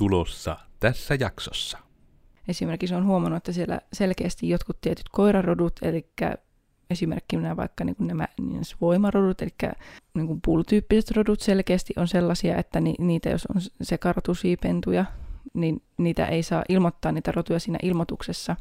tulossa tässä jaksossa. Esimerkiksi on huomannut, että siellä selkeästi jotkut tietyt koirarodut, eli esimerkkinä vaikka niin nämä niin voimarodut, eli niin kuin puulutyyppiset rodut selkeästi on sellaisia, että ni, niitä jos on sekarotusia pentuja, niin niitä ei saa ilmoittaa niitä rotuja siinä ilmoituksessa.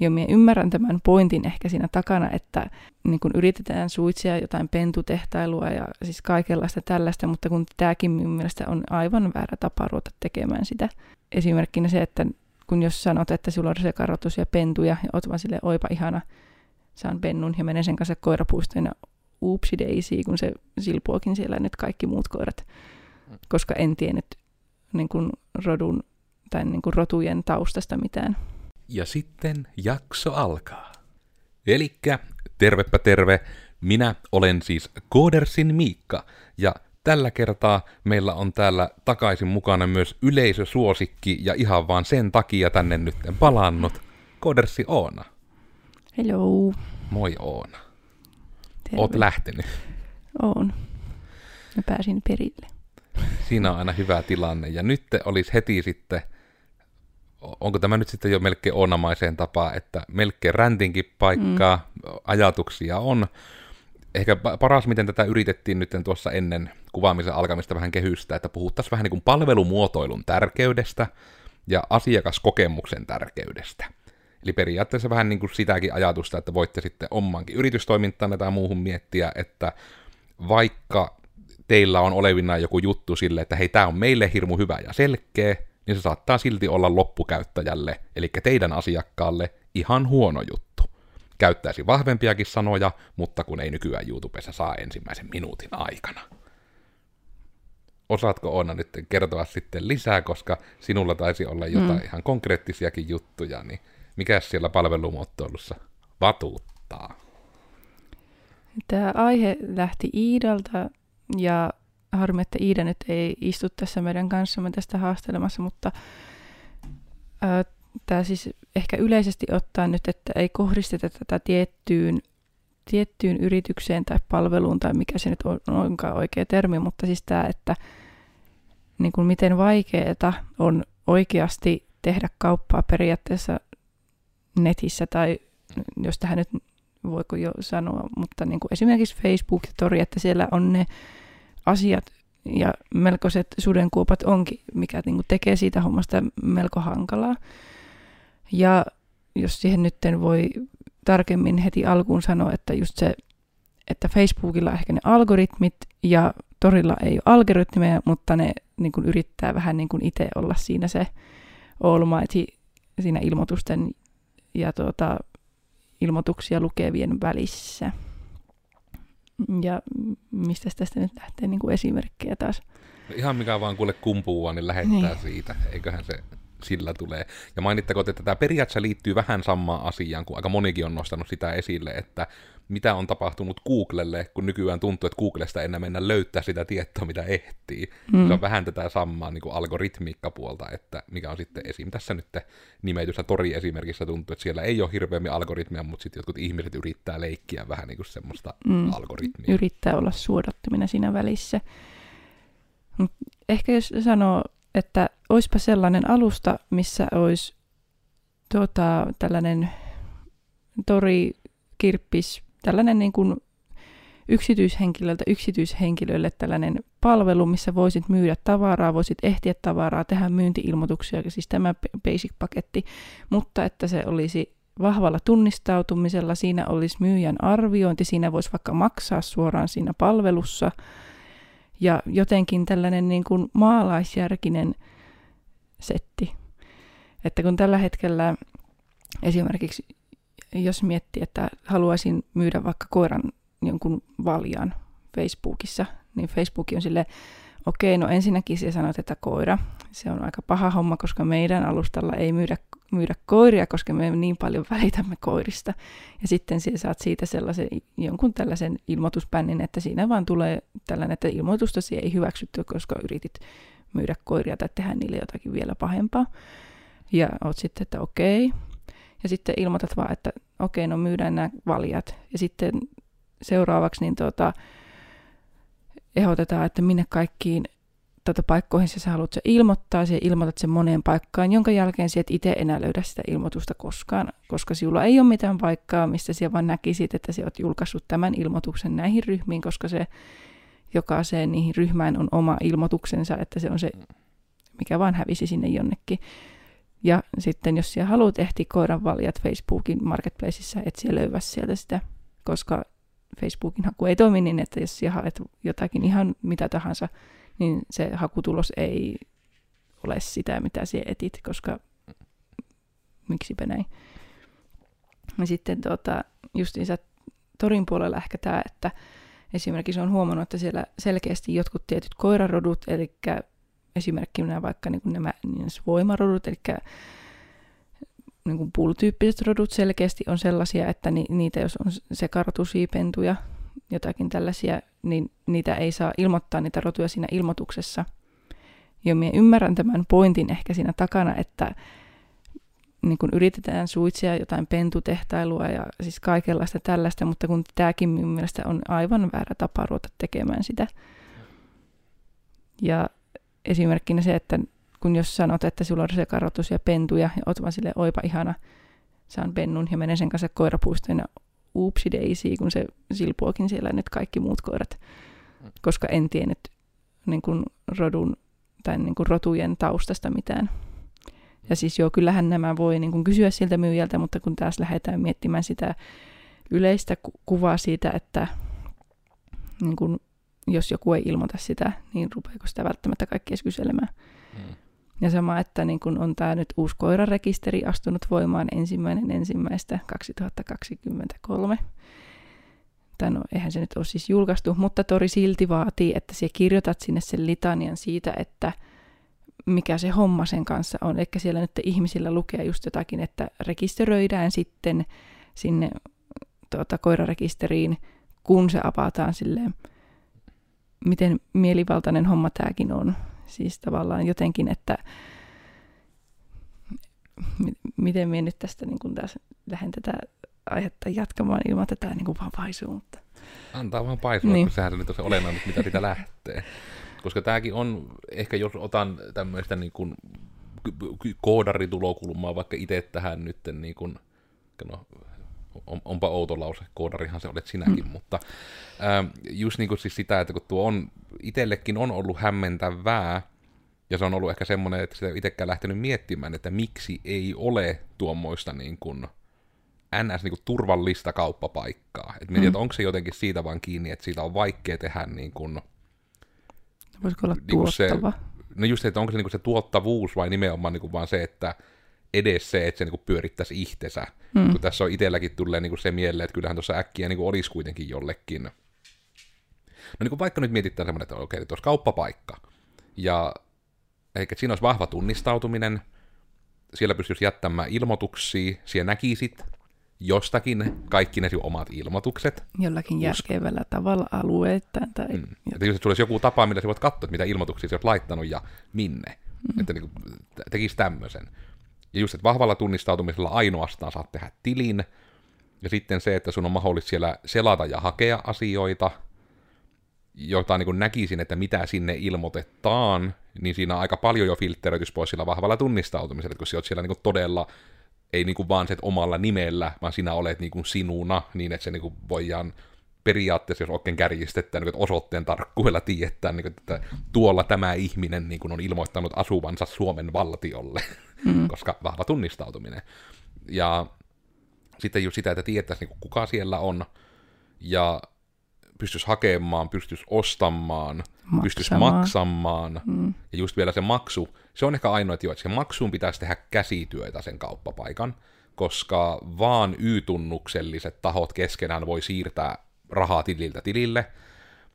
Jo minä ymmärrän tämän pointin ehkä siinä takana, että niin kun yritetään suitsia jotain pentutehtailua ja siis kaikenlaista tällaista, mutta kun tämäkin minun mielestä on aivan väärä tapa ruveta tekemään sitä. Esimerkkinä se, että kun jos sanot, että sulla on sekarotusia pentuja ja oot vaan sille oipa ihana, saan pennun ja menen sen kanssa koirapuistoon ja uupsi daisy, kun se silpuokin siellä nyt kaikki muut koirat, koska en tiennyt niin kuin rodun tai niin kuin rotujen taustasta mitään. Ja sitten jakso alkaa. Elikkä, tervepä terve, minä olen siis Koodersin Miikka, ja tällä kertaa meillä on täällä takaisin mukana myös yleisösuosikki, ja ihan vaan sen takia tänne nyt palannut, Koodersi Oona. Hello. Moi Oona. Terve. Oot lähtenyt. Oon. Mä pääsin perille. Siinä on aina hyvä tilanne. Ja nyt olisi heti sitten, onko tämä nyt sitten jo melkein onamaiseen tapaan, että melkein räntinkin paikkaa, mm. ajatuksia on. Ehkä paras, miten tätä yritettiin nyt tuossa ennen kuvaamisen alkamista vähän kehystä, että puhuttaisiin vähän niin kuin palvelumuotoilun tärkeydestä ja asiakaskokemuksen tärkeydestä. Eli periaatteessa vähän niin kuin sitäkin ajatusta, että voitte sitten omankin yritystoimintanne tai muuhun miettiä, että vaikka teillä on olevina joku juttu sille, että hei, tämä on meille hirmu hyvä ja selkeä, niin se saattaa silti olla loppukäyttäjälle, eli teidän asiakkaalle, ihan huono juttu. Käyttäisi vahvempiakin sanoja, mutta kun ei nykyään YouTubessa saa ensimmäisen minuutin aikana. Osaatko Oona nyt kertoa sitten lisää, koska sinulla taisi olla jotain mm. ihan konkreettisiakin juttuja, niin mikä siellä palvelumuotoilussa vatuuttaa? Tämä aihe lähti Iidalta ja harmi, että Iida nyt ei istu tässä meidän kanssamme tästä haastelemassa, mutta tämä siis ehkä yleisesti ottaen nyt, että ei kohdisteta tätä tiettyyn, tiettyyn yritykseen tai palveluun tai mikä se nyt on, onkaan oikea termi, mutta siis tämä, että niin kuin miten vaikeaa on oikeasti tehdä kauppaa periaatteessa netissä tai jos tähän nyt voiko jo sanoa, mutta niin kuin esimerkiksi Facebook ja Tori, että siellä on ne asiat ja melkoiset sudenkuopat onkin, mikä niin kuin tekee siitä hommasta melko hankalaa. Ja jos siihen nyt voi tarkemmin heti alkuun sanoa, että just se, että Facebookilla ehkä ne algoritmit ja Torilla ei ole algoritmeja, mutta ne niin kuin yrittää vähän niin kuin itse olla siinä se Almighty siinä ilmoitusten ja tuota, ilmoituksia lukevien välissä. Ja mistä tästä nyt lähtee niin kuin esimerkkejä taas? No ihan mikä vaan kuule kumpuua, niin lähettää niin. siitä. Eiköhän se sillä tulee. Ja mainittakoon, että tämä periaatteessa liittyy vähän samaan asiaan, kun aika monikin on nostanut sitä esille, että mitä on tapahtunut Googlelle, kun nykyään tuntuu, että Googlesta enää mennä löytää sitä tietoa, mitä ehtii. Mm. Se on vähän tätä samaa niin algoritmiikkapuolta, että mikä on sitten esim. tässä nyt nimetyssä Tori-esimerkissä tuntuu, että siellä ei ole hirveämmin algoritmia, mutta sitten jotkut ihmiset yrittää leikkiä vähän niin kuin semmoista mm. algoritmia. Yrittää olla suodattuminen siinä välissä. Ehkä jos sanoo, että olisipa sellainen alusta, missä olisi tuota, tällainen tori, kirppis, tällainen niin kuin yksityishenkilöltä yksityishenkilölle tällainen palvelu, missä voisit myydä tavaraa, voisit ehtiä tavaraa, tehdä myyntiilmoituksia, siis tämä basic-paketti, mutta että se olisi vahvalla tunnistautumisella, siinä olisi myyjän arviointi, siinä voisi vaikka maksaa suoraan siinä palvelussa, ja jotenkin tällainen niin kuin maalaisjärkinen setti. Että kun tällä hetkellä esimerkiksi jos miettii, että haluaisin myydä vaikka koiran jonkun valjan Facebookissa, niin Facebook on sille okei, okay, no ensinnäkin se sanot, että koira. Se on aika paha homma, koska meidän alustalla ei myydä, myydä koiria, koska me niin paljon välitämme koirista. Ja sitten sinä saat siitä sellaisen jonkun tällaisen ilmoituspännin, että siinä vaan tulee tällainen, että ilmoitustasi ei hyväksytty, koska yritit myydä koiria tai tehdä niille jotakin vielä pahempaa. Ja oot sitten, että okei, okay, ja sitten ilmoitat vaan, että okei, no myydään nämä valjat. Ja sitten seuraavaksi niin tuota, ehdotetaan, että minne kaikkiin tuota paikkoihin sä haluat se ilmoittaa, ja ilmoitat sen moneen paikkaan, jonka jälkeen sä et itse enää löydä sitä ilmoitusta koskaan, koska sinulla ei ole mitään paikkaa, mistä sä vaan näkisit, että sä oot julkaissut tämän ilmoituksen näihin ryhmiin, koska se jokaiseen niihin ryhmään on oma ilmoituksensa, että se on se, mikä vaan hävisi sinne jonnekin. Ja sitten jos siellä haluat ehtiä koiran valjat Facebookin marketplaceissa, et siellä löyvä sieltä sitä, koska Facebookin haku ei toimi niin, että jos siellä haet jotakin ihan mitä tahansa, niin se hakutulos ei ole sitä, mitä sinä etit, koska miksipä näin. Ja sitten tuota, justiinsa torin puolella ehkä tämä, että esimerkiksi on huomannut, että siellä selkeästi jotkut tietyt koirarodut, eli esimerkkinä vaikka niin nämä niin voimarodut, eli niin kuin puulutyyppiset rodut selkeästi on sellaisia, että ni, niitä jos on sekarotusiipentuja, jotakin tällaisia, niin niitä ei saa ilmoittaa niitä rotuja siinä ilmoituksessa. Ja minä ymmärrän tämän pointin ehkä siinä takana, että niin kun yritetään suitsia jotain pentutehtailua ja siis kaikenlaista tällaista, mutta kun tämäkin minun mielestä on aivan väärä tapa ruveta tekemään sitä. Ja esimerkkinä se, että kun jos sanot, että sulla on sekarotus pentuja ja oot vaan sille oipa ihana, saan pennun ja menen sen kanssa koirapuistoon ja uupsi daisy, kun se silpuokin siellä nyt kaikki muut koirat, koska en tiennyt niin kuin rodun tai niin kuin rotujen taustasta mitään. Ja siis joo, kyllähän nämä voi niin kuin kysyä siltä myyjältä, mutta kun taas lähdetään miettimään sitä yleistä ku- kuvaa siitä, että niin kuin, jos joku ei ilmoita sitä, niin rupeako sitä välttämättä kaikki edes kyselemään. Mm. Ja sama, että niin kun on tämä nyt uusi koirarekisteri astunut voimaan ensimmäinen ensimmäistä 2023. Tai no, eihän se nyt ole siis julkaistu, mutta Tori silti vaatii, että sinä kirjoitat sinne sen litanian siitä, että mikä se homma sen kanssa on. Eli siellä nyt ihmisillä lukee just jotakin, että rekisteröidään sitten sinne tuota, koirarekisteriin, kun se avataan silleen, miten mielivaltainen homma tämäkin on. Siis tavallaan jotenkin, että miten minä nyt tästä niin kuin taas lähden tätä aihetta jatkamaan ilman, että tämä niin kuin vaan paisuu. Mutta... Antaa vaan paisua, niin. kun sehän nyt on se olennainen, mitä siitä lähtee. Koska tämäkin on, ehkä jos otan tämmöistä niin kuin koodaritulokulmaa vaikka itse tähän nyt, niin kuin, no, on, onpa outo lause, koodarihan se olet sinäkin, mm. mutta ähm, just niin kuin siis sitä, että kun tuo on, itsellekin on ollut hämmentävää, ja se on ollut ehkä semmoinen, että sitä itsekään lähtenyt miettimään, että miksi ei ole tuommoista niin kuin, ns. Niin kuin turvallista kauppapaikkaa. Et mietin, mm. että onko se jotenkin siitä vaan kiinni, että siitä on vaikea tehdä niin kuin, Voisiko olla niin tuottava? Se, no just se, että onko se, niin kuin se tuottavuus vai nimenomaan niin kuin vaan se, että edes se, että se niin pyörittäisi itsensä. Mm. Kun tässä on itselläkin tulee niin se mieleen, että kyllähän tuossa äkkiä niin olisi kuitenkin jollekin. No niin vaikka nyt mietitään semmoinen, että okei, tuossa kauppapaikka. Ja eikä siinä olisi vahva tunnistautuminen, siellä pystyisi jättämään ilmoituksia, siellä näkisit jostakin kaikki ne omat ilmoitukset. Jollakin järkevällä tavalla alueittain. Tai mm. Että jos olisi joku tapa, millä sä voit katsoa, että mitä ilmoituksia sä oot laittanut ja minne. Mm. Että niin tekisi tämmöisen. Ja just, että vahvalla tunnistautumisella ainoastaan saat tehdä tilin, ja sitten se, että sun on mahdollista siellä selata ja hakea asioita, joita niin näkisin, että mitä sinne ilmoitetaan, niin siinä on aika paljon jo filtteröitys pois sillä vahvalla tunnistautumisella, kun sä oot siellä niin todella, ei niin vaan se omalla nimellä, vaan sinä olet niin sinuna, niin että se niin voidaan periaatteessa, jos oikein kärjistetään, niin osoitteen tarkkuudella tietää, niin kuin, että tuolla tämä ihminen niin kuin on ilmoittanut asuvansa Suomen valtiolle, mm. koska vahva tunnistautuminen. Ja sitten just sitä, että tietäisi, niin kuka siellä on, ja pystyisi hakemaan, pystyisi ostamaan, maksamaan. pystyisi maksamaan. Mm. Ja just vielä se maksu, se on ehkä ainoa, että, jo, että se maksuun pitäisi tehdä käsityötä sen kauppapaikan, koska vaan Y-tunnukselliset tahot keskenään voi siirtää rahaa tililtä tilille,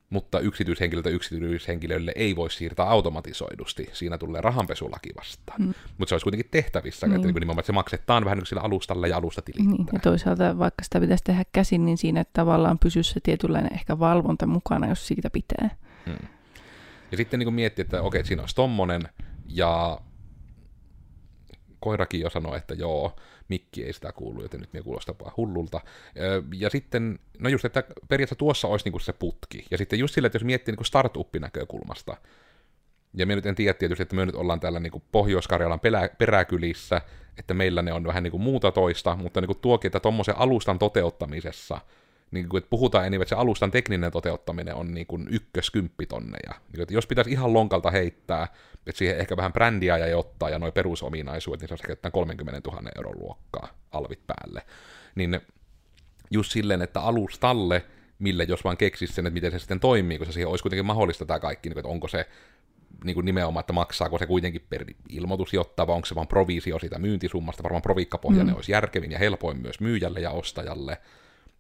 mutta yksityishenkilöltä yksityishenkilölle ei voi siirtää automatisoidusti. Siinä tulee rahanpesulaki vastaan. Mm. Mutta se olisi kuitenkin tehtävissä, niin. että niin nimenomaan että se maksetaan vähän niin sillä alustalla ja alusta tilittää. Niin. Ja toisaalta vaikka sitä pitäisi tehdä käsin, niin siinä tavallaan pysyisi se tietynlainen ehkä valvonta mukana, jos siitä pitää. Mm. Ja sitten niin miettii, että okei, siinä olisi tommonen, ja koirakin jo sanoi, että joo, mikki ei sitä kuulu, joten nyt me kuulostaa vaan hullulta. Ja sitten, no just, että periaatteessa tuossa olisi niinku se putki. Ja sitten just sillä, että jos miettii niinku startup-näkökulmasta, Ja me nyt en tiedä tietysti, että me nyt ollaan täällä niin kuin Pohjois-Karjalan pelä, peräkylissä, että meillä ne on vähän niin kuin muuta toista, mutta niin kuin tuokin, että tuommoisen alustan toteuttamisessa, niin kuin, että puhutaan enemmän, että se alustan tekninen toteuttaminen on niin kuin ykköskymppitonneja. Niin kuin, että jos pitäisi ihan lonkalta heittää, että siihen ehkä vähän brändiä ja ottaa ja noin perusominaisuudet, niin se olisi ehkä 30 000 euron luokkaa alvit päälle. Niin just silleen, että alustalle, mille jos vaan keksisi sen, että miten se sitten toimii, koska siihen olisi kuitenkin mahdollista tämä kaikki, niin että onko se niin kuin nimenomaan, että maksaako se kuitenkin per ilmoitus jotta, vai onko se vaan provisio siitä myyntisummasta, varmaan provikkapohjainen mm. olisi järkevin ja helpoin myös myyjälle ja ostajalle,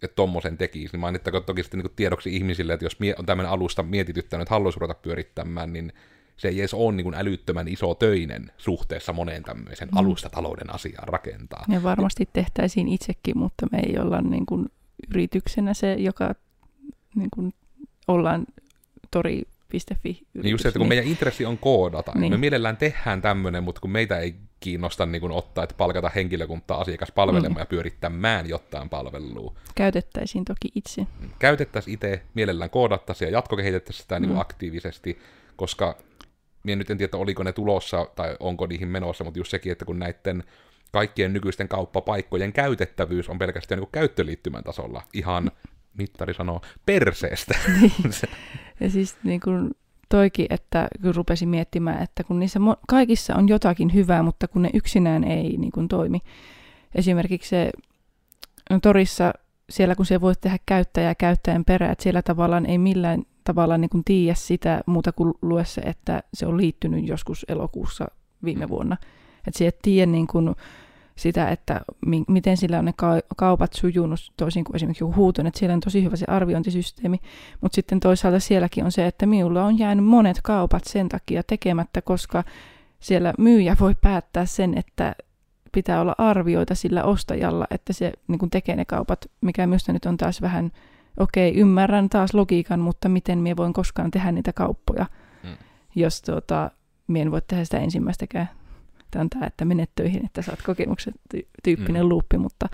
että tommosen tekisi, niin mainittakoon toki sitten niin tiedoksi ihmisille, että jos on tämmöinen alusta mietityttänyt, että haluaisi ruveta pyörittämään, niin se ei edes ole niin älyttömän iso töinen suhteessa moneen tämmöisen mm. alustatalouden asiaan rakentaa. Ja varmasti tehtäisiin itsekin, mutta me ei olla niin kuin yrityksenä se, joka niin kuin ollaan tori Fi. Niin just se, että kun meidän intressi on koodata, niin. me mielellään tehdään tämmöinen, mutta kun meitä ei kiinnosta niin kun ottaa, että palkata henkilökuntaa asiakaspalvelemaan mm. ja pyörittämään jotain palvelua. Käytettäisiin toki itse. Käytettäisiin itse, mielellään koodattaisiin ja jatkokehitettäisiin sitä niin mm. niin aktiivisesti, koska minä nyt en tiedä, oliko ne tulossa tai onko niihin menossa, mutta just sekin, että kun näiden kaikkien nykyisten kauppapaikkojen käytettävyys on pelkästään niin käyttöliittymän tasolla ihan mittari sanoo, perseestä. Niin. ja siis niin kuin toikin, että kun rupesin miettimään, että kun niissä kaikissa on jotakin hyvää, mutta kun ne yksinään ei niin kuin toimi. Esimerkiksi se no, torissa, siellä kun se voi tehdä käyttäjää käyttäjän perään, että siellä tavallaan ei millään tavalla niin kuin tiedä sitä muuta kuin lue se, että se on liittynyt joskus elokuussa viime mm. vuonna. Että se ei tiedä niin kuin, sitä, että mi- miten sillä on ne ka- kaupat sujunut toisin kuin esimerkiksi huuton, että siellä on tosi hyvä se arviointisysteemi, mutta sitten toisaalta sielläkin on se, että minulla on jäänyt monet kaupat sen takia tekemättä, koska siellä myyjä voi päättää sen, että pitää olla arvioita sillä ostajalla, että se niin kuin tekee ne kaupat, mikä minusta nyt on taas vähän, okei, okay, ymmärrän taas logiikan, mutta miten minä voin koskaan tehdä niitä kauppoja, hmm. jos tuota, minä en voi tehdä sitä ensimmäistäkään on tämä, että menet töihin, että saat kokemuksen tyyppinen mm. luuppi, mutta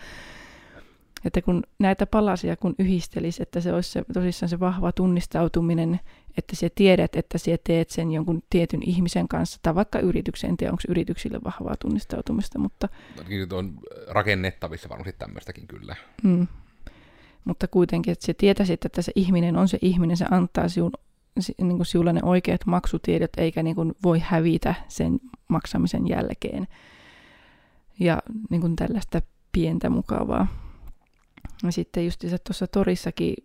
että kun näitä palasia kun yhdistelisi, että se olisi se, tosissaan se vahva tunnistautuminen, että sä tiedät, että sä teet sen jonkun tietyn ihmisen kanssa, tai vaikka yrityksen, en tiedä, onko yrityksille vahvaa tunnistautumista, mutta... On rakennettavissa varmasti tämmöistäkin kyllä. Mm. Mutta kuitenkin, että sä tietäisit, että se ihminen on se ihminen, se antaa sinun niin kuin sinulle ne oikeat maksutiedot, eikä niin kuin voi hävitä sen maksamisen jälkeen. Ja niin kuin tällaista pientä mukavaa. Ja sitten just tuossa torissakin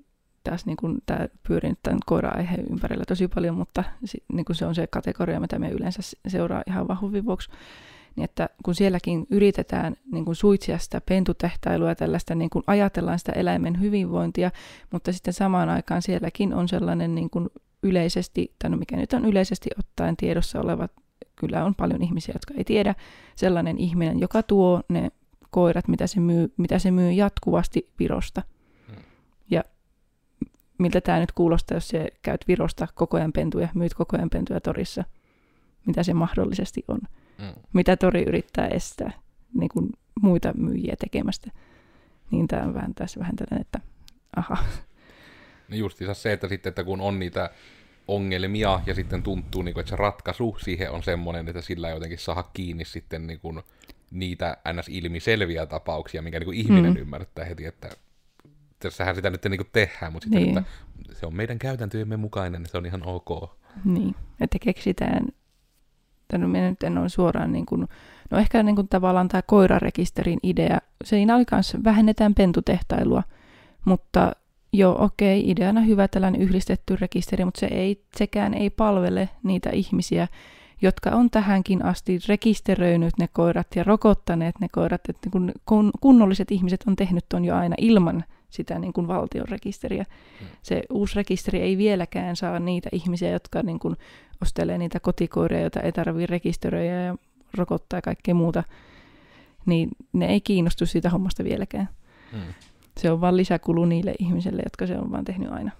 taas niin kuin tämä pyörii nyt tämän koira-aiheen ympärillä tosi paljon, mutta niin kuin se on se kategoria, mitä me yleensä seuraa ihan vahvin vuoksi. Niin että kun sielläkin yritetään niin kuin suitsia sitä pentutehtailua ja tällaista, niin kuin ajatellaan sitä eläimen hyvinvointia, mutta sitten samaan aikaan sielläkin on sellainen niin kuin yleisesti, tai no mikä nyt on yleisesti ottaen tiedossa olevat, kyllä on paljon ihmisiä, jotka ei tiedä, sellainen ihminen, joka tuo ne koirat, mitä se myy, mitä se myy jatkuvasti Virosta. Hmm. Ja miltä tämä nyt kuulostaa, jos se käyt Virosta koko ajan pentuja, myyt koko ajan pentuja torissa, mitä se mahdollisesti on. Hmm. Mitä tori yrittää estää niin kuin muita myyjiä tekemästä. Niin tämä on vähän tässä vähän tällainen, että aha, justiinsa se, että sitten, että kun on niitä ongelmia ja sitten tuntuu, niin kuin, että se ratkaisu siihen on semmoinen, että sillä jotenkin saa kiinni sitten niin kuin, niitä ns. ilmiselviä tapauksia, mikä niin kuin ihminen mm. ymmärtää heti, että tässähän sitä nyt niin kuin tehdään, mutta sitten, niin. että se on meidän käytäntöjemme mukainen, se on ihan ok. Niin, että keksitään, tai no minä nyt en ole suoraan niin kuin, no ehkä niin kuin tavallaan tämä koirarekisterin idea, siinä oli kanssa vähennetään pentutehtailua, mutta joo, okei, ideana hyvä tällainen yhdistetty rekisteri, mutta se ei, sekään ei palvele niitä ihmisiä, jotka on tähänkin asti rekisteröinyt ne koirat ja rokottaneet ne koirat. Että kun, kun kunnolliset ihmiset on tehnyt ton jo aina ilman sitä niin kuin valtion rekisteriä. Hmm. Se uusi rekisteri ei vieläkään saa niitä ihmisiä, jotka niin kuin ostelee niitä kotikoiria, joita ei tarvitse rekisteröidä ja rokottaa ja kaikkea muuta. Niin ne ei kiinnostu siitä hommasta vieläkään. Hmm. Se on vain lisäkulu niille ihmisille, jotka se on vaan tehnyt aina.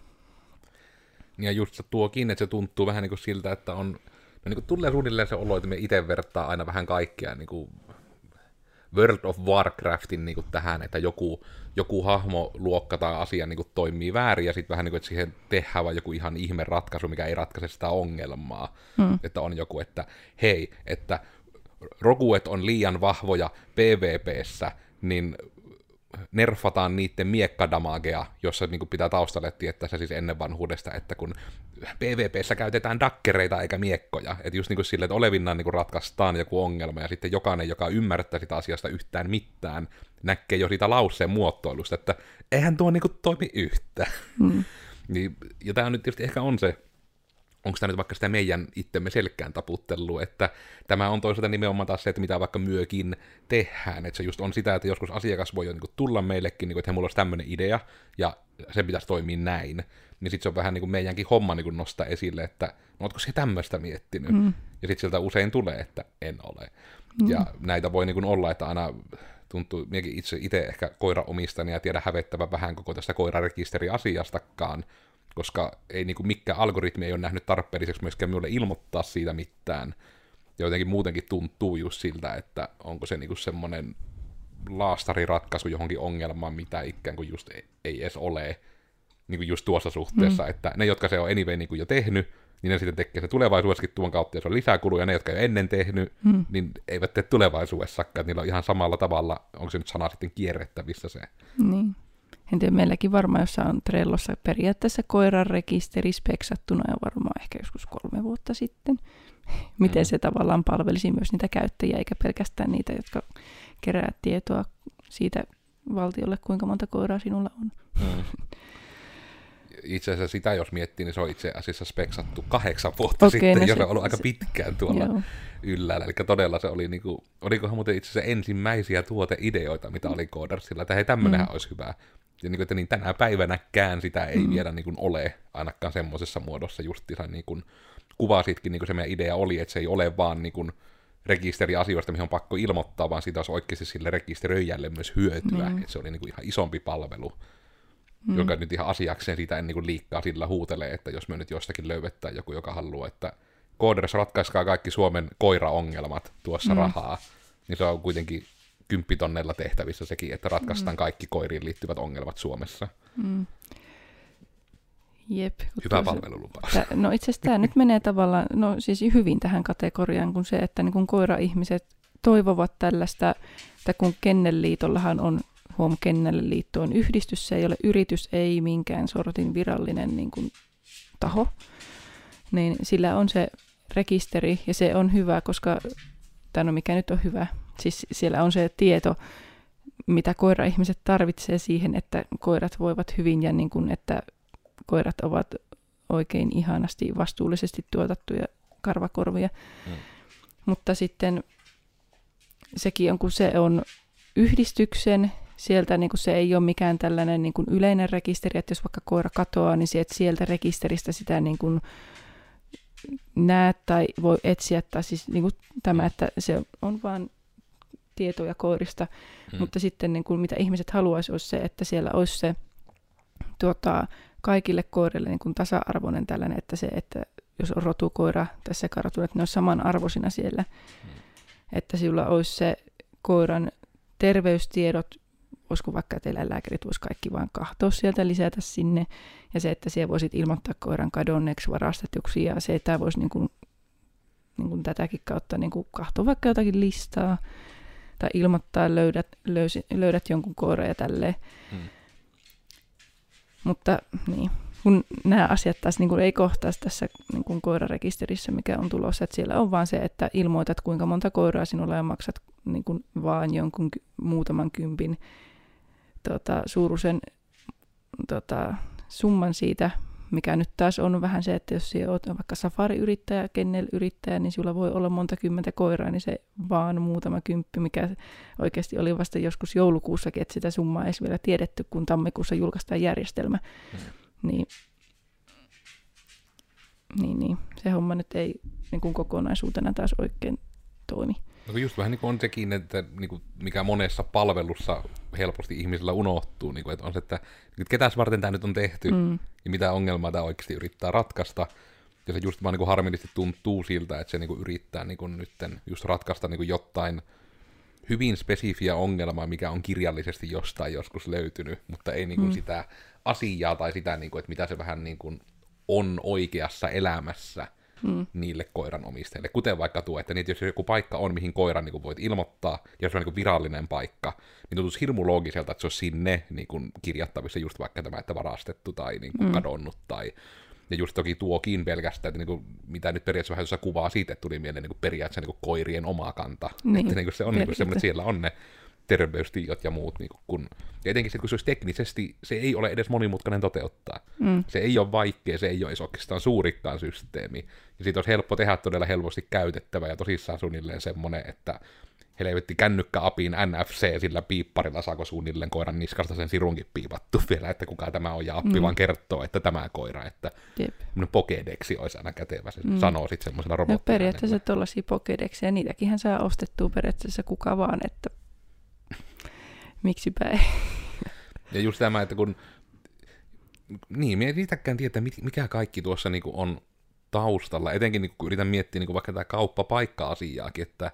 Ja just se tuokin, että se tuntuu vähän niin kuin siltä, että on, no niin kuin tulee suunnilleen se olo, että me itse vertaa aina vähän kaikkea niin kuin World of Warcraftin niin kuin tähän, että joku, joku hahmoluokka tai asia niin kuin toimii väärin, ja sitten vähän niin kuin, että siihen tehdään vaan joku ihan ihme ratkaisu, mikä ei ratkaise sitä ongelmaa. Mm. Että on joku, että hei, että rokuet on liian vahvoja PvPssä, niin nerfataan niiden miekkadamagea, jossa niin kuin pitää taustalle tietää se siis ennen vanhuudesta, että kun PvPssä käytetään dakkereita eikä miekkoja, että just niin kuin sille, että olevinnan niin kuin ratkaistaan joku ongelma, ja sitten jokainen, joka ymmärtää sitä asiasta yhtään mitään, näkee jo siitä lauseen muotoilusta, että eihän tuo niin kuin toimi yhtään. Mm. niin, ja tämä nyt tietysti ehkä on se onko tämä nyt vaikka sitä meidän itsemme selkään taputtelua, että tämä on toisaalta nimenomaan taas se, että mitä vaikka myökin tehdään, että se just on sitä, että joskus asiakas voi jo niin kuin tulla meillekin, niin kuin, että mulla olisi tämmöinen idea, ja sen pitäisi toimia näin, niin sitten se on vähän niin kuin meidänkin homma niin kuin nostaa esille, että no ootko se tämmöistä miettinyt, mm. ja sitten sieltä usein tulee, että en ole. Mm. Ja näitä voi niin kuin olla, että aina tuntuu, minäkin itse, itse ehkä koiraomistani ja tiedä hävettävä vähän koko tästä koirarekisteriasiastakaan, koska ei niin kuin mikään algoritmi ei ole nähnyt tarpeelliseksi myöskään minulle ilmoittaa siitä mitään. Ja jotenkin muutenkin tuntuu just siltä, että onko se niin semmoinen laastariratkaisu johonkin ongelmaan, mitä ikään kuin just ei, ei edes ole niin kuin just tuossa suhteessa, mm. että ne, jotka se on anyway niin kuin jo tehnyt, niin ne sitten tekee se tulevaisuudessakin tuon kautta, jos on lisää kuluja, ne, jotka ei ennen tehnyt, mm. niin eivät tee tulevaisuudessakaan, niillä on ihan samalla tavalla, onko se nyt sana sitten kierrettävissä se. Niin. En tiedä, meilläkin varmaan jossain Trellossa periaatteessa koiran rekisteri speksattuna jo varmaan ehkä joskus kolme vuotta sitten. Miten mm. se tavallaan palvelisi myös niitä käyttäjiä, eikä pelkästään niitä, jotka kerää tietoa siitä valtiolle, kuinka monta koiraa sinulla on. Mm. Itse asiassa sitä, jos miettii, niin se on itse asiassa speksattu kahdeksan vuotta okay, sitten, no se, on ollut aika pitkään tuolla joo. yllällä. Eli todella se oli, niin kuin, olikohan muuten itse asiassa ensimmäisiä tuoteideoita, mitä oli Codersilla, että hei, tämmönenhän mm. olisi hyvä ja niin kuin, että niin tänä päivänäkään sitä ei mm. vielä niin kuin ole ainakaan semmoisessa muodossa justiinsa niin kuin kuvasitkin, niin kuin se meidän idea oli, että se ei ole vaan niin kuin rekisteri asioista, mihin on pakko ilmoittaa, vaan siitä olisi oikeasti sille rekisteröijälle myös hyötyä, mm. että se oli niin kuin ihan isompi palvelu, mm. joka nyt ihan asiakseen siitä en niin liikkaa sillä huutelee, että jos me nyt jostakin löydettää joku, joka haluaa, että Coders ratkaiskaa kaikki Suomen koiraongelmat tuossa mm. rahaa, niin se on kuitenkin kymppitonnella tehtävissä sekin, että ratkaistaan mm. kaikki koiriin liittyvät ongelmat Suomessa. Mm. Jep. Hyvä palvelulupaus. No itse asiassa tämä nyt menee tavallaan, no siis hyvin tähän kategoriaan, kun se, että niin kun koira-ihmiset toivovat tällaista, että kun Kennelliitollahan on, huom, Kennelliitto on yhdistys, se ei ole yritys, ei minkään sortin virallinen niin kuin, taho, niin sillä on se rekisteri ja se on hyvä, koska, tai no mikä nyt on hyvä, Siis siellä on se tieto, mitä koira-ihmiset tarvitsee siihen, että koirat voivat hyvin ja niin kuin, että koirat ovat oikein ihanasti vastuullisesti tuotettuja karvakorvia. Mm. Mutta sitten sekin on, kun se on yhdistyksen, sieltä niin kuin se ei ole mikään tällainen niin kuin yleinen rekisteri, että jos vaikka koira katoaa, niin sieltä, sieltä rekisteristä sitä niin kuin näet tai voi etsiä, tai siis niin kuin tämä, että se on vain tietoja koirista, hmm. mutta sitten niin kuin, mitä ihmiset haluaisivat olisi se, että siellä olisi se tuota, kaikille koirille niin kuin tasa-arvoinen tällainen, että se, että jos on rotukoira tässä kartun, että ne on samanarvoisina siellä, hmm. että sillä olisi se koiran terveystiedot, olisiko vaikka eläinlääkärit voisi kaikki vain kahtoa sieltä lisätä sinne, ja se, että siellä voisit ilmoittaa koiran kadonneeksi varastetuksi, ja se, että voisi niin kuin, niin kuin tätäkin kautta niin kuin kahtoa vaikka jotakin listaa, tai ilmoittaa löydät, löysi, löydät jonkun koiran ja tälleen. Hmm. Mutta niin, kun nämä asiat taas niin kuin ei kohtaisi tässä niin kuin koirarekisterissä, mikä on tulossa, että siellä on vaan se, että ilmoitat kuinka monta koiraa sinulla ja maksat niin kuin vaan jonkun muutaman kympin tota, suuruisen tota, summan siitä, mikä nyt taas on vähän se, että jos sinä olet vaikka safari-yrittäjä, kennel-yrittäjä, niin sinulla voi olla monta kymmentä koiraa, niin se vaan muutama kymppi, mikä oikeasti oli vasta joskus joulukuussakin, että sitä summaa ei vielä tiedetty, kun tammikuussa julkaistaan järjestelmä. Mm. Niin, niin, niin, se homma nyt ei niin kuin kokonaisuutena taas oikein toimi. No just vähän niin kuin on sekin, että niin kuin mikä monessa palvelussa helposti ihmisillä unohtuu, niin kuin, että on se, että, että ketäs varten tämä nyt on tehty mm. ja mitä ongelmaa tämä oikeasti yrittää ratkaista. Ja se just vaan niin kuin harmillisesti tuntuu siltä, että se niin kuin yrittää niin kuin nytten just ratkaista niin kuin jotain hyvin spesifiä ongelmaa, mikä on kirjallisesti jostain joskus löytynyt, mutta ei niin kuin mm. sitä asiaa tai sitä, niin kuin, että mitä se vähän niin kuin on oikeassa elämässä mm. niille koiran omistajille. Kuten vaikka tuo, että niitä, jos joku paikka on, mihin koiran niin voit ilmoittaa, ja jos on niin virallinen paikka, niin tuntuisi hirmu loogiselta, että se on sinne niin kuin kirjattavissa just vaikka tämä, että varastettu tai niin kuin mm. kadonnut tai ja just toki tuokin pelkästään, että niin kuin, mitä nyt periaatteessa vähän tuossa kuvaa siitä, että tuli mieleen niin kuin periaatteessa niin kuin koirien oma kanta. Niin, että niin kuin se on niin kuin semmoinen, että siellä on ne terveystiot ja muut. Niin kuin, kun, ja etenkin sitten, kun se olisi teknisesti, se ei ole edes monimutkainen toteuttaa. Mm. Se ei ole vaikea, se ei ole edes oikeastaan suurikkaan systeemi. Ja siitä olisi helppo tehdä todella helposti käytettävä ja tosissaan suunnilleen semmoinen, että helvetti kännykkäapin NFC sillä piipparilla saako suunnilleen koiran niskasta sen sirunkin piipattu vielä, että kuka tämä on, ja appi mm. vaan kertoo, että tämä koira, että Jep. pokedeksi olisi aina kätevä, se mm. sanoo sitten semmoisena robottina. No periaatteessa tuollaisia pokedeksia, niitäkin saa ostettua periaatteessa kuka vaan, että miksipä ei. Ja just tämä, että kun, niin, me ei riitäkään tietää, mikä kaikki tuossa niinku on taustalla, etenkin niin kun yritän miettiä niin vaikka tätä kauppapaikka-asiaakin, että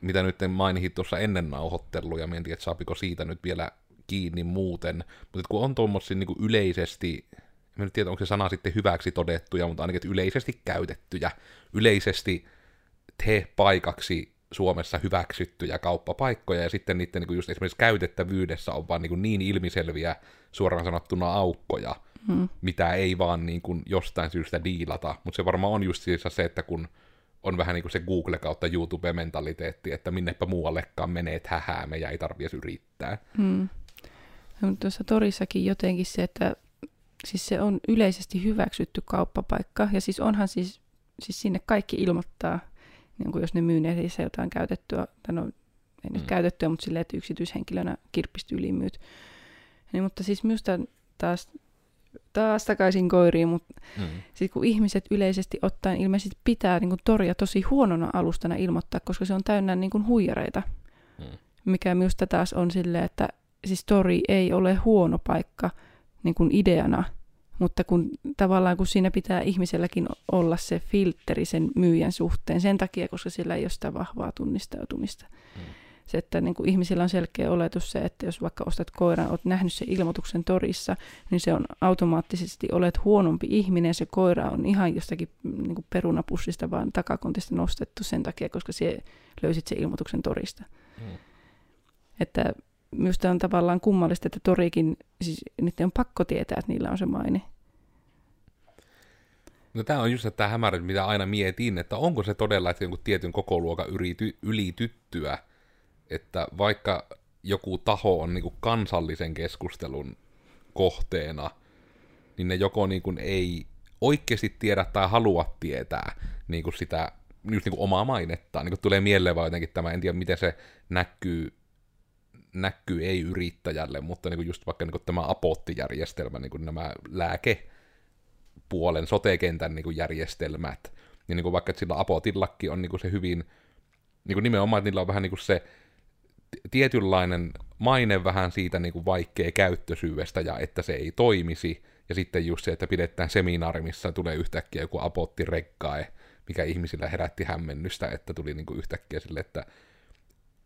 mitä nyt mainitsin tuossa ennen nauhoittelua, ja mietin, että saapiko siitä nyt vielä kiinni muuten, mutta kun on tuommoisia niin yleisesti, en nyt tiedä, onko se sana sitten hyväksi todettuja, mutta ainakin yleisesti käytettyjä, yleisesti te-paikaksi Suomessa hyväksyttyjä kauppapaikkoja, ja sitten niiden niin just esimerkiksi käytettävyydessä on vaan niin, niin ilmiselviä suoraan sanottuna aukkoja, hmm. mitä ei vaan niin kuin jostain syystä diilata, mutta se varmaan on just siis se, että kun on vähän niin kuin se Google kautta YouTube-mentaliteetti, että minnepä muuallekaan menee hähää, meidän ei tarvitse yrittää. Hmm. No, tuossa torissakin jotenkin se, että siis se on yleisesti hyväksytty kauppapaikka, ja siis onhan siis, siis sinne kaikki ilmoittaa, niin kuin jos ne myy netissä jotain käytettyä, tai no ei nyt mm. käytettyä, mutta silleen, että yksityishenkilönä kirppistyyliin myyt. Niin, mutta siis minusta taas taas takaisin koiriin, mutta mm. sitten kun ihmiset yleisesti ottaen ilmeisesti pitää niin kuin toria tosi huonona alustana ilmoittaa, koska se on täynnä niin kuin huijareita, mm. mikä minusta taas on silleen, että siis tori ei ole huono paikka niin kuin ideana, mutta kun tavallaan kun siinä pitää ihmiselläkin olla se filtteri sen myyjän suhteen sen takia, koska sillä ei ole sitä vahvaa tunnistautumista. Mm se, että niin kuin ihmisillä on selkeä oletus se, että jos vaikka ostat koiran, olet nähnyt sen ilmoituksen torissa, niin se on automaattisesti, olet huonompi ihminen, se koira on ihan jostakin niin kuin perunapussista vaan takakontista nostettu sen takia, koska se löysit sen ilmoituksen torista. Mm. Että minusta on tavallaan kummallista, että torikin, siis niiden on pakko tietää, että niillä on se maine. No tämä on just tämä hämärä, mitä aina mietin, että onko se todella, että jonkun tietyn kokoluokan ylityttyä, että vaikka joku taho on niin kansallisen keskustelun kohteena, niin ne joko niin kuin ei oikeasti tiedä tai halua tietää niin kuin sitä just niin kuin omaa mainettaan. Niin kuin tulee mieleen vaan jotenkin tämä, en tiedä miten se näkyy, näkyy ei-yrittäjälle, mutta niin kuin just vaikka niin kuin tämä apottijärjestelmä, niin kuin nämä lääkepuolen, sotekentän niin kuin järjestelmät, niin, niin kuin vaikka että sillä apotillakin on niin kuin se hyvin, niin kuin nimenomaan, että niillä on vähän niin kuin se tietynlainen maine vähän siitä niin kuin vaikkea käyttösyydestä ja että se ei toimisi. Ja sitten just se, että pidetään seminaari, missä tulee yhtäkkiä joku apotti rekkae, mikä ihmisillä herätti hämmennystä, että tuli niin kuin yhtäkkiä sille, että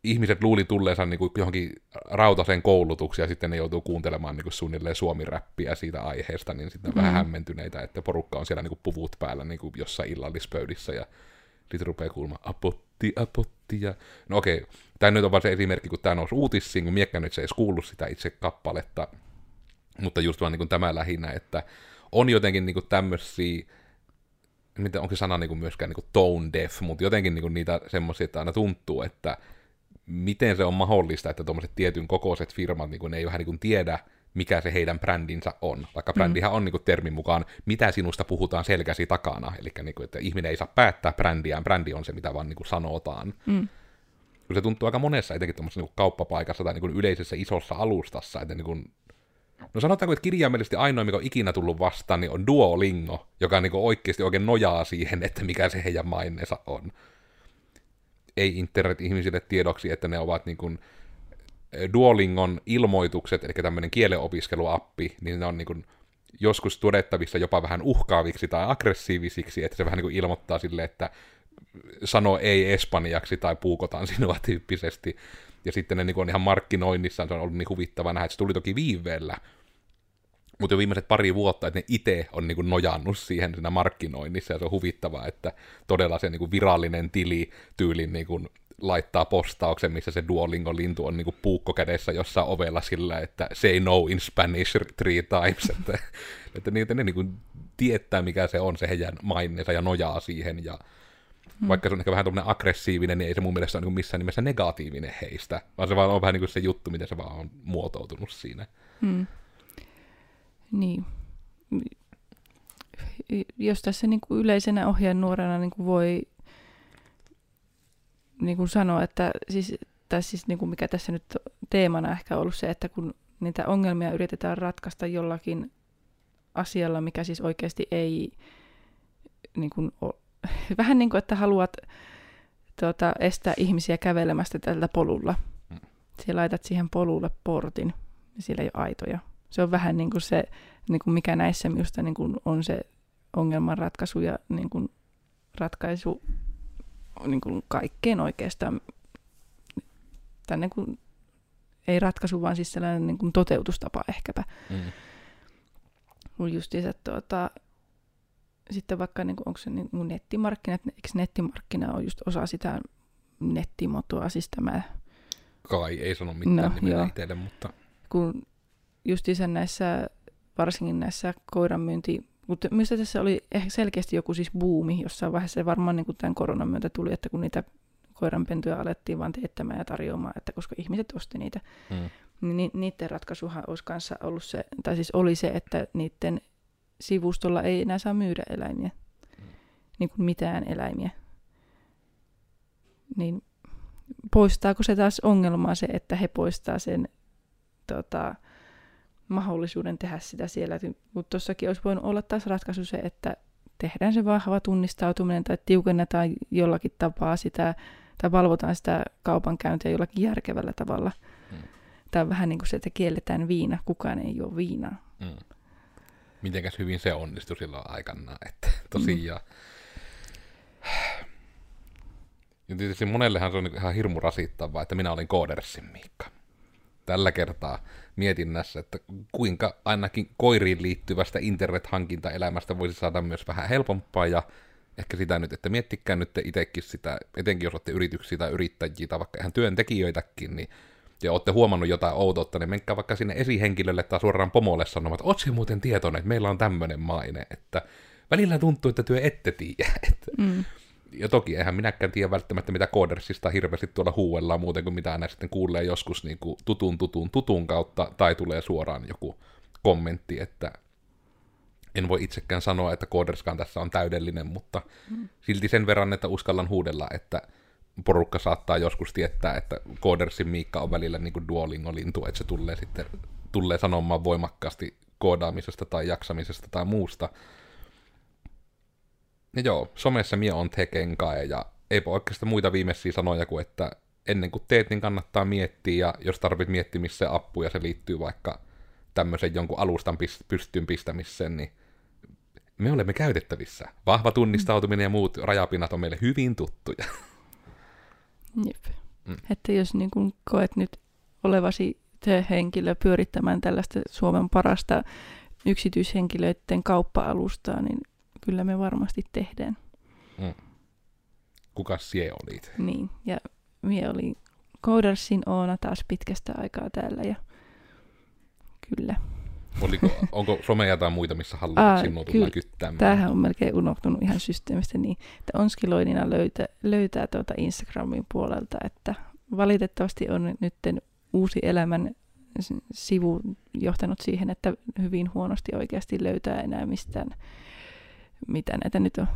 ihmiset luuli tulleensa niin kuin johonkin rautaisen koulutukseen ja sitten ne joutuu kuuntelemaan niin kuin suunnilleen suomiräppiä siitä aiheesta, niin sitten mm. vähän hämmentyneitä, että porukka on siellä niin kuin puvut päällä niin kuin jossain illallispöydissä ja sitten rupeaa kuulemaan apotti, apotti ja... No okei, okay. tämä nyt on vain se esimerkki, kun tämä nousi uutissiin, kun miekkä nyt se ei kuullut sitä itse kappaletta, mutta just vaan niin kuin tämä lähinnä, että on jotenkin niin kuin tämmöisiä, mitä onko se sana niin kuin myöskään niin kuin tone deaf, mutta jotenkin niin kuin niitä semmoisia, että aina tuntuu, että miten se on mahdollista, että tuommoiset tietyn kokoiset firmat niin kuin, ne ei vähän niin kuin tiedä, mikä se heidän brändinsä on. Vaikka brändihän mm. on niin kuin, termin mukaan, mitä sinusta puhutaan selkäsi takana. Eli niin kuin, että ihminen ei saa päättää brändiään, brändi on se, mitä vaan niin kuin, sanotaan. Mm. Se tuntuu aika monessa, etenkin tuommoisessa niin kauppapaikassa tai niin kuin, yleisessä isossa alustassa, että niin kuin, No sanotaanko, että kirjaimellisesti ainoa, mikä on ikinä tullut vastaan, niin on Duolingo, joka niin kuin oikeasti oikein nojaa siihen, että mikä se heidän maineensa on. Ei internet-ihmisille tiedoksi, että ne ovat niin kuin, Duolingon ilmoitukset, eli tämmöinen kielenopiskeluappi, niin ne on niin kuin joskus todettavissa jopa vähän uhkaaviksi tai aggressiivisiksi, että se vähän niin kuin ilmoittaa sille, että sano ei espanjaksi tai puukotaan sinua tyyppisesti. Ja sitten ne niin on ihan markkinoinnissa, se on ollut niin huvittava nähdä, että se tuli toki viiveellä, mutta jo viimeiset pari vuotta, että ne itse on niin nojannut siihen siinä markkinoinnissa, ja se on huvittavaa, että todella se niin virallinen tili tyylin niin laittaa postauksen, missä se Duolingo-lintu on niinku puukko kädessä jossain ovella sillä, että say no in Spanish three times, että, että niitä ne niinku tietää, mikä se on se heidän maineensa ja nojaa siihen, ja hmm. vaikka se on ehkä vähän tuommoinen aggressiivinen, niin ei se mun mielestä ole niin missään nimessä negatiivinen heistä, vaan se vaan on vähän niin kuin se juttu, miten se vaan on muotoutunut siinä. Hmm. Niin. Jos tässä niin kuin yleisenä ohjeenuorana niin kuin voi niin kuin sanoa, että siis, tai siis niin kuin mikä tässä nyt teemana ehkä ollut se, että kun niitä ongelmia yritetään ratkaista jollakin asialla, mikä siis oikeasti ei niin kuin ole, vähän niin kuin, että haluat tuota, estää ihmisiä kävelemästä tältä polulla. Mm. Siellä laitat siihen polulle portin, ja siellä ei ole aitoja. Se on vähän niin kuin se, niin kuin mikä näissä minusta niin kuin on se ongelmanratkaisu ja niin kuin ratkaisu niin kuin kaikkeen oikeastaan. Tänne kun ei ratkaisu, vaan siis sellainen niin kuin toteutustapa ehkäpä. Mm. Kun justiinsa tuota, sitten vaikka niin kuin, onko se niin kuin nettimarkkinat, eikö nettimarkkina on just osa sitä nettimotoa, siis tämä... Kai, ei sano mitään no, joo. itselle, mutta... Kun justiinsa näissä, varsinkin näissä koiranmyynti mutta mistä tässä oli ehkä selkeästi joku siis buumi jossain vaiheessa, se varmaan niin kuin tämän koronan myötä tuli, että kun niitä koiranpentuja alettiin vaan teettämään ja tarjoamaan, että koska ihmiset osti niitä, mm. niin niiden ratkaisuhan olisi kanssa ollut se, tai siis oli se, että niiden sivustolla ei enää saa myydä eläimiä, mm. niin kuin mitään eläimiä. Niin poistaako se taas ongelmaa se, että he poistaa sen tota, mahdollisuuden tehdä sitä siellä. Mutta tuossakin olisi voinut olla taas ratkaisu se, että tehdään se vahva tunnistautuminen tai tiukennetaan jollakin tapaa sitä, tai valvotaan sitä kaupankäyntiä jollakin järkevällä tavalla. Mm. Tai vähän niin kuin se, että kielletään viina, kukaan ei ole viinaa. Mm. Mitenkäs hyvin se onnistui silloin aikana, että tosiaan. Mm. Ja tietysti monellehan se on ihan hirmu rasittavaa, että minä olin koodersin Miikka. Tällä kertaa mietinnässä, että kuinka ainakin koiriin liittyvästä internet-hankintaelämästä voisi saada myös vähän helpompaa ja ehkä sitä nyt, että miettikää nyt itsekin sitä, etenkin jos olette yrityksiä tai yrittäjiä tai vaikka ihan työntekijöitäkin, niin ja olette huomannut jotain outoutta, niin menkää vaikka sinne esihenkilölle tai suoraan pomolle sanomaan, että ootko muuten tietoinen, että meillä on tämmöinen maine, että välillä tuntuu, että työ ette tiedä. Että, mm ja toki eihän minäkään tiedä välttämättä, mitä Codersista hirveästi tuolla huuellaan muuten kuin mitä näistä sitten kuulee joskus niin kuin tutun tutun tutun kautta, tai tulee suoraan joku kommentti, että en voi itsekään sanoa, että Coderskaan tässä on täydellinen, mutta mm. silti sen verran, että uskallan huudella, että porukka saattaa joskus tietää, että Codersin Miikka on välillä niin kuin Duolingo-lintu, että se tulee sitten tulee sanomaan voimakkaasti koodaamisesta tai jaksamisesta tai muusta, joo, somessa mie on tekenkae ja eipä oikeastaan muita viimeisiä sanoja kuin, että ennen kuin teet, niin kannattaa miettiä, ja jos tarvit miettimiseen appuja, se liittyy vaikka tämmöisen jonkun alustan pystyyn pistämiseen, niin me olemme käytettävissä. Vahva tunnistautuminen ja muut rajapinnat on meille hyvin tuttuja. Jep. Mm. Että jos niin kun koet nyt olevasi se henkilö pyörittämään tällaista Suomen parasta yksityishenkilöiden kauppa-alustaa, niin kyllä me varmasti tehdään. Mm. Kuka sie olit? Niin, ja minä olin Codersin Oona taas pitkästä aikaa täällä ja kyllä. Oliko, onko someja tai muita, missä haluat sinua tulla kyttämään? Tämähän on melkein unohtunut ihan systeemistä niin, että Onskiloinina löytää, löytää tuota Instagramin puolelta, että valitettavasti on nyt uusi elämän sivu johtanut siihen, että hyvin huonosti oikeasti löytää enää mistään mitä näitä nyt on.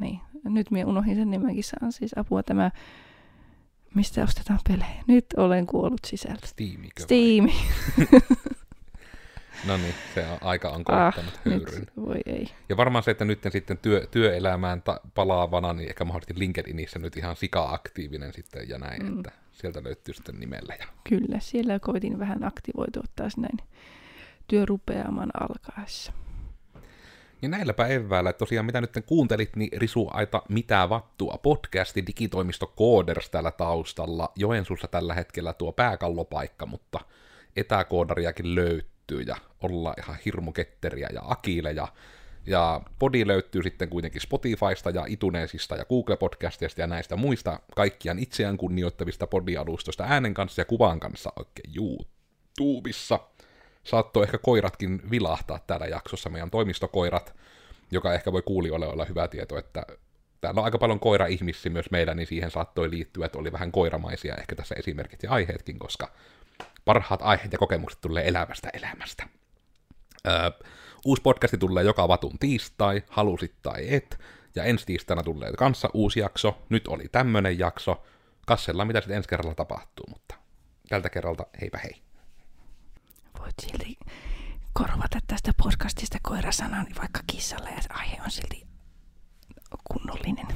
Niin, nyt minä unohdin sen nimenkin, saan siis apua tämä, mistä ostetaan pelejä. Nyt olen kuollut sisältä. Steamikö Steam. no niin, se on, aika on koittanut ah, höyryn. Nyt, voi ei. Ja varmaan se, että nyt sitten työ, työelämään ta- palaavana, niin ehkä mahdollisesti LinkedInissä nyt ihan sika-aktiivinen sitten ja näin, mm. että sieltä löytyy sitten nimellä. Ja... Kyllä, siellä koitin vähän aktivoitua taas näin työrupeaman alkaessa. Ja näilläpä eväällä, tosiaan mitä nyt kuuntelit, niin Risu Aita Mitä Vattua podcasti digitoimisto Kooders täällä taustalla. Joensuussa tällä hetkellä tuo pääkallopaikka, mutta etäkoodariakin löytyy ja ollaan ihan hirmu ketteriä ja akileja. Ja podi löytyy sitten kuitenkin Spotifysta ja iTunesista ja Google Podcastista ja näistä muista kaikkiaan itseään kunnioittavista podialustoista äänen kanssa ja kuvan kanssa oikein YouTubessa. Saattoi ehkä koiratkin vilahtaa täällä jaksossa, meidän toimistokoirat, joka ehkä voi kuulijoille olla hyvä tieto, että täällä on aika paljon koira-ihmisiä myös meillä, niin siihen saattoi liittyä, että oli vähän koiramaisia ehkä tässä esimerkit ja aiheetkin, koska parhaat aiheet ja kokemukset tulee elävästä elämästä. Öö, uusi podcasti tulee joka vatun tiistai, halusit tai et, ja ensi tiistaina tulee kanssa uusi jakso. Nyt oli tämmönen jakso. Kassellaan, mitä sitten ensi kerralla tapahtuu, mutta tältä kerralta heipä hei. Voit silti korvata tästä podcastista koirasanan vaikka kissalle, ja aihe on silti kunnollinen.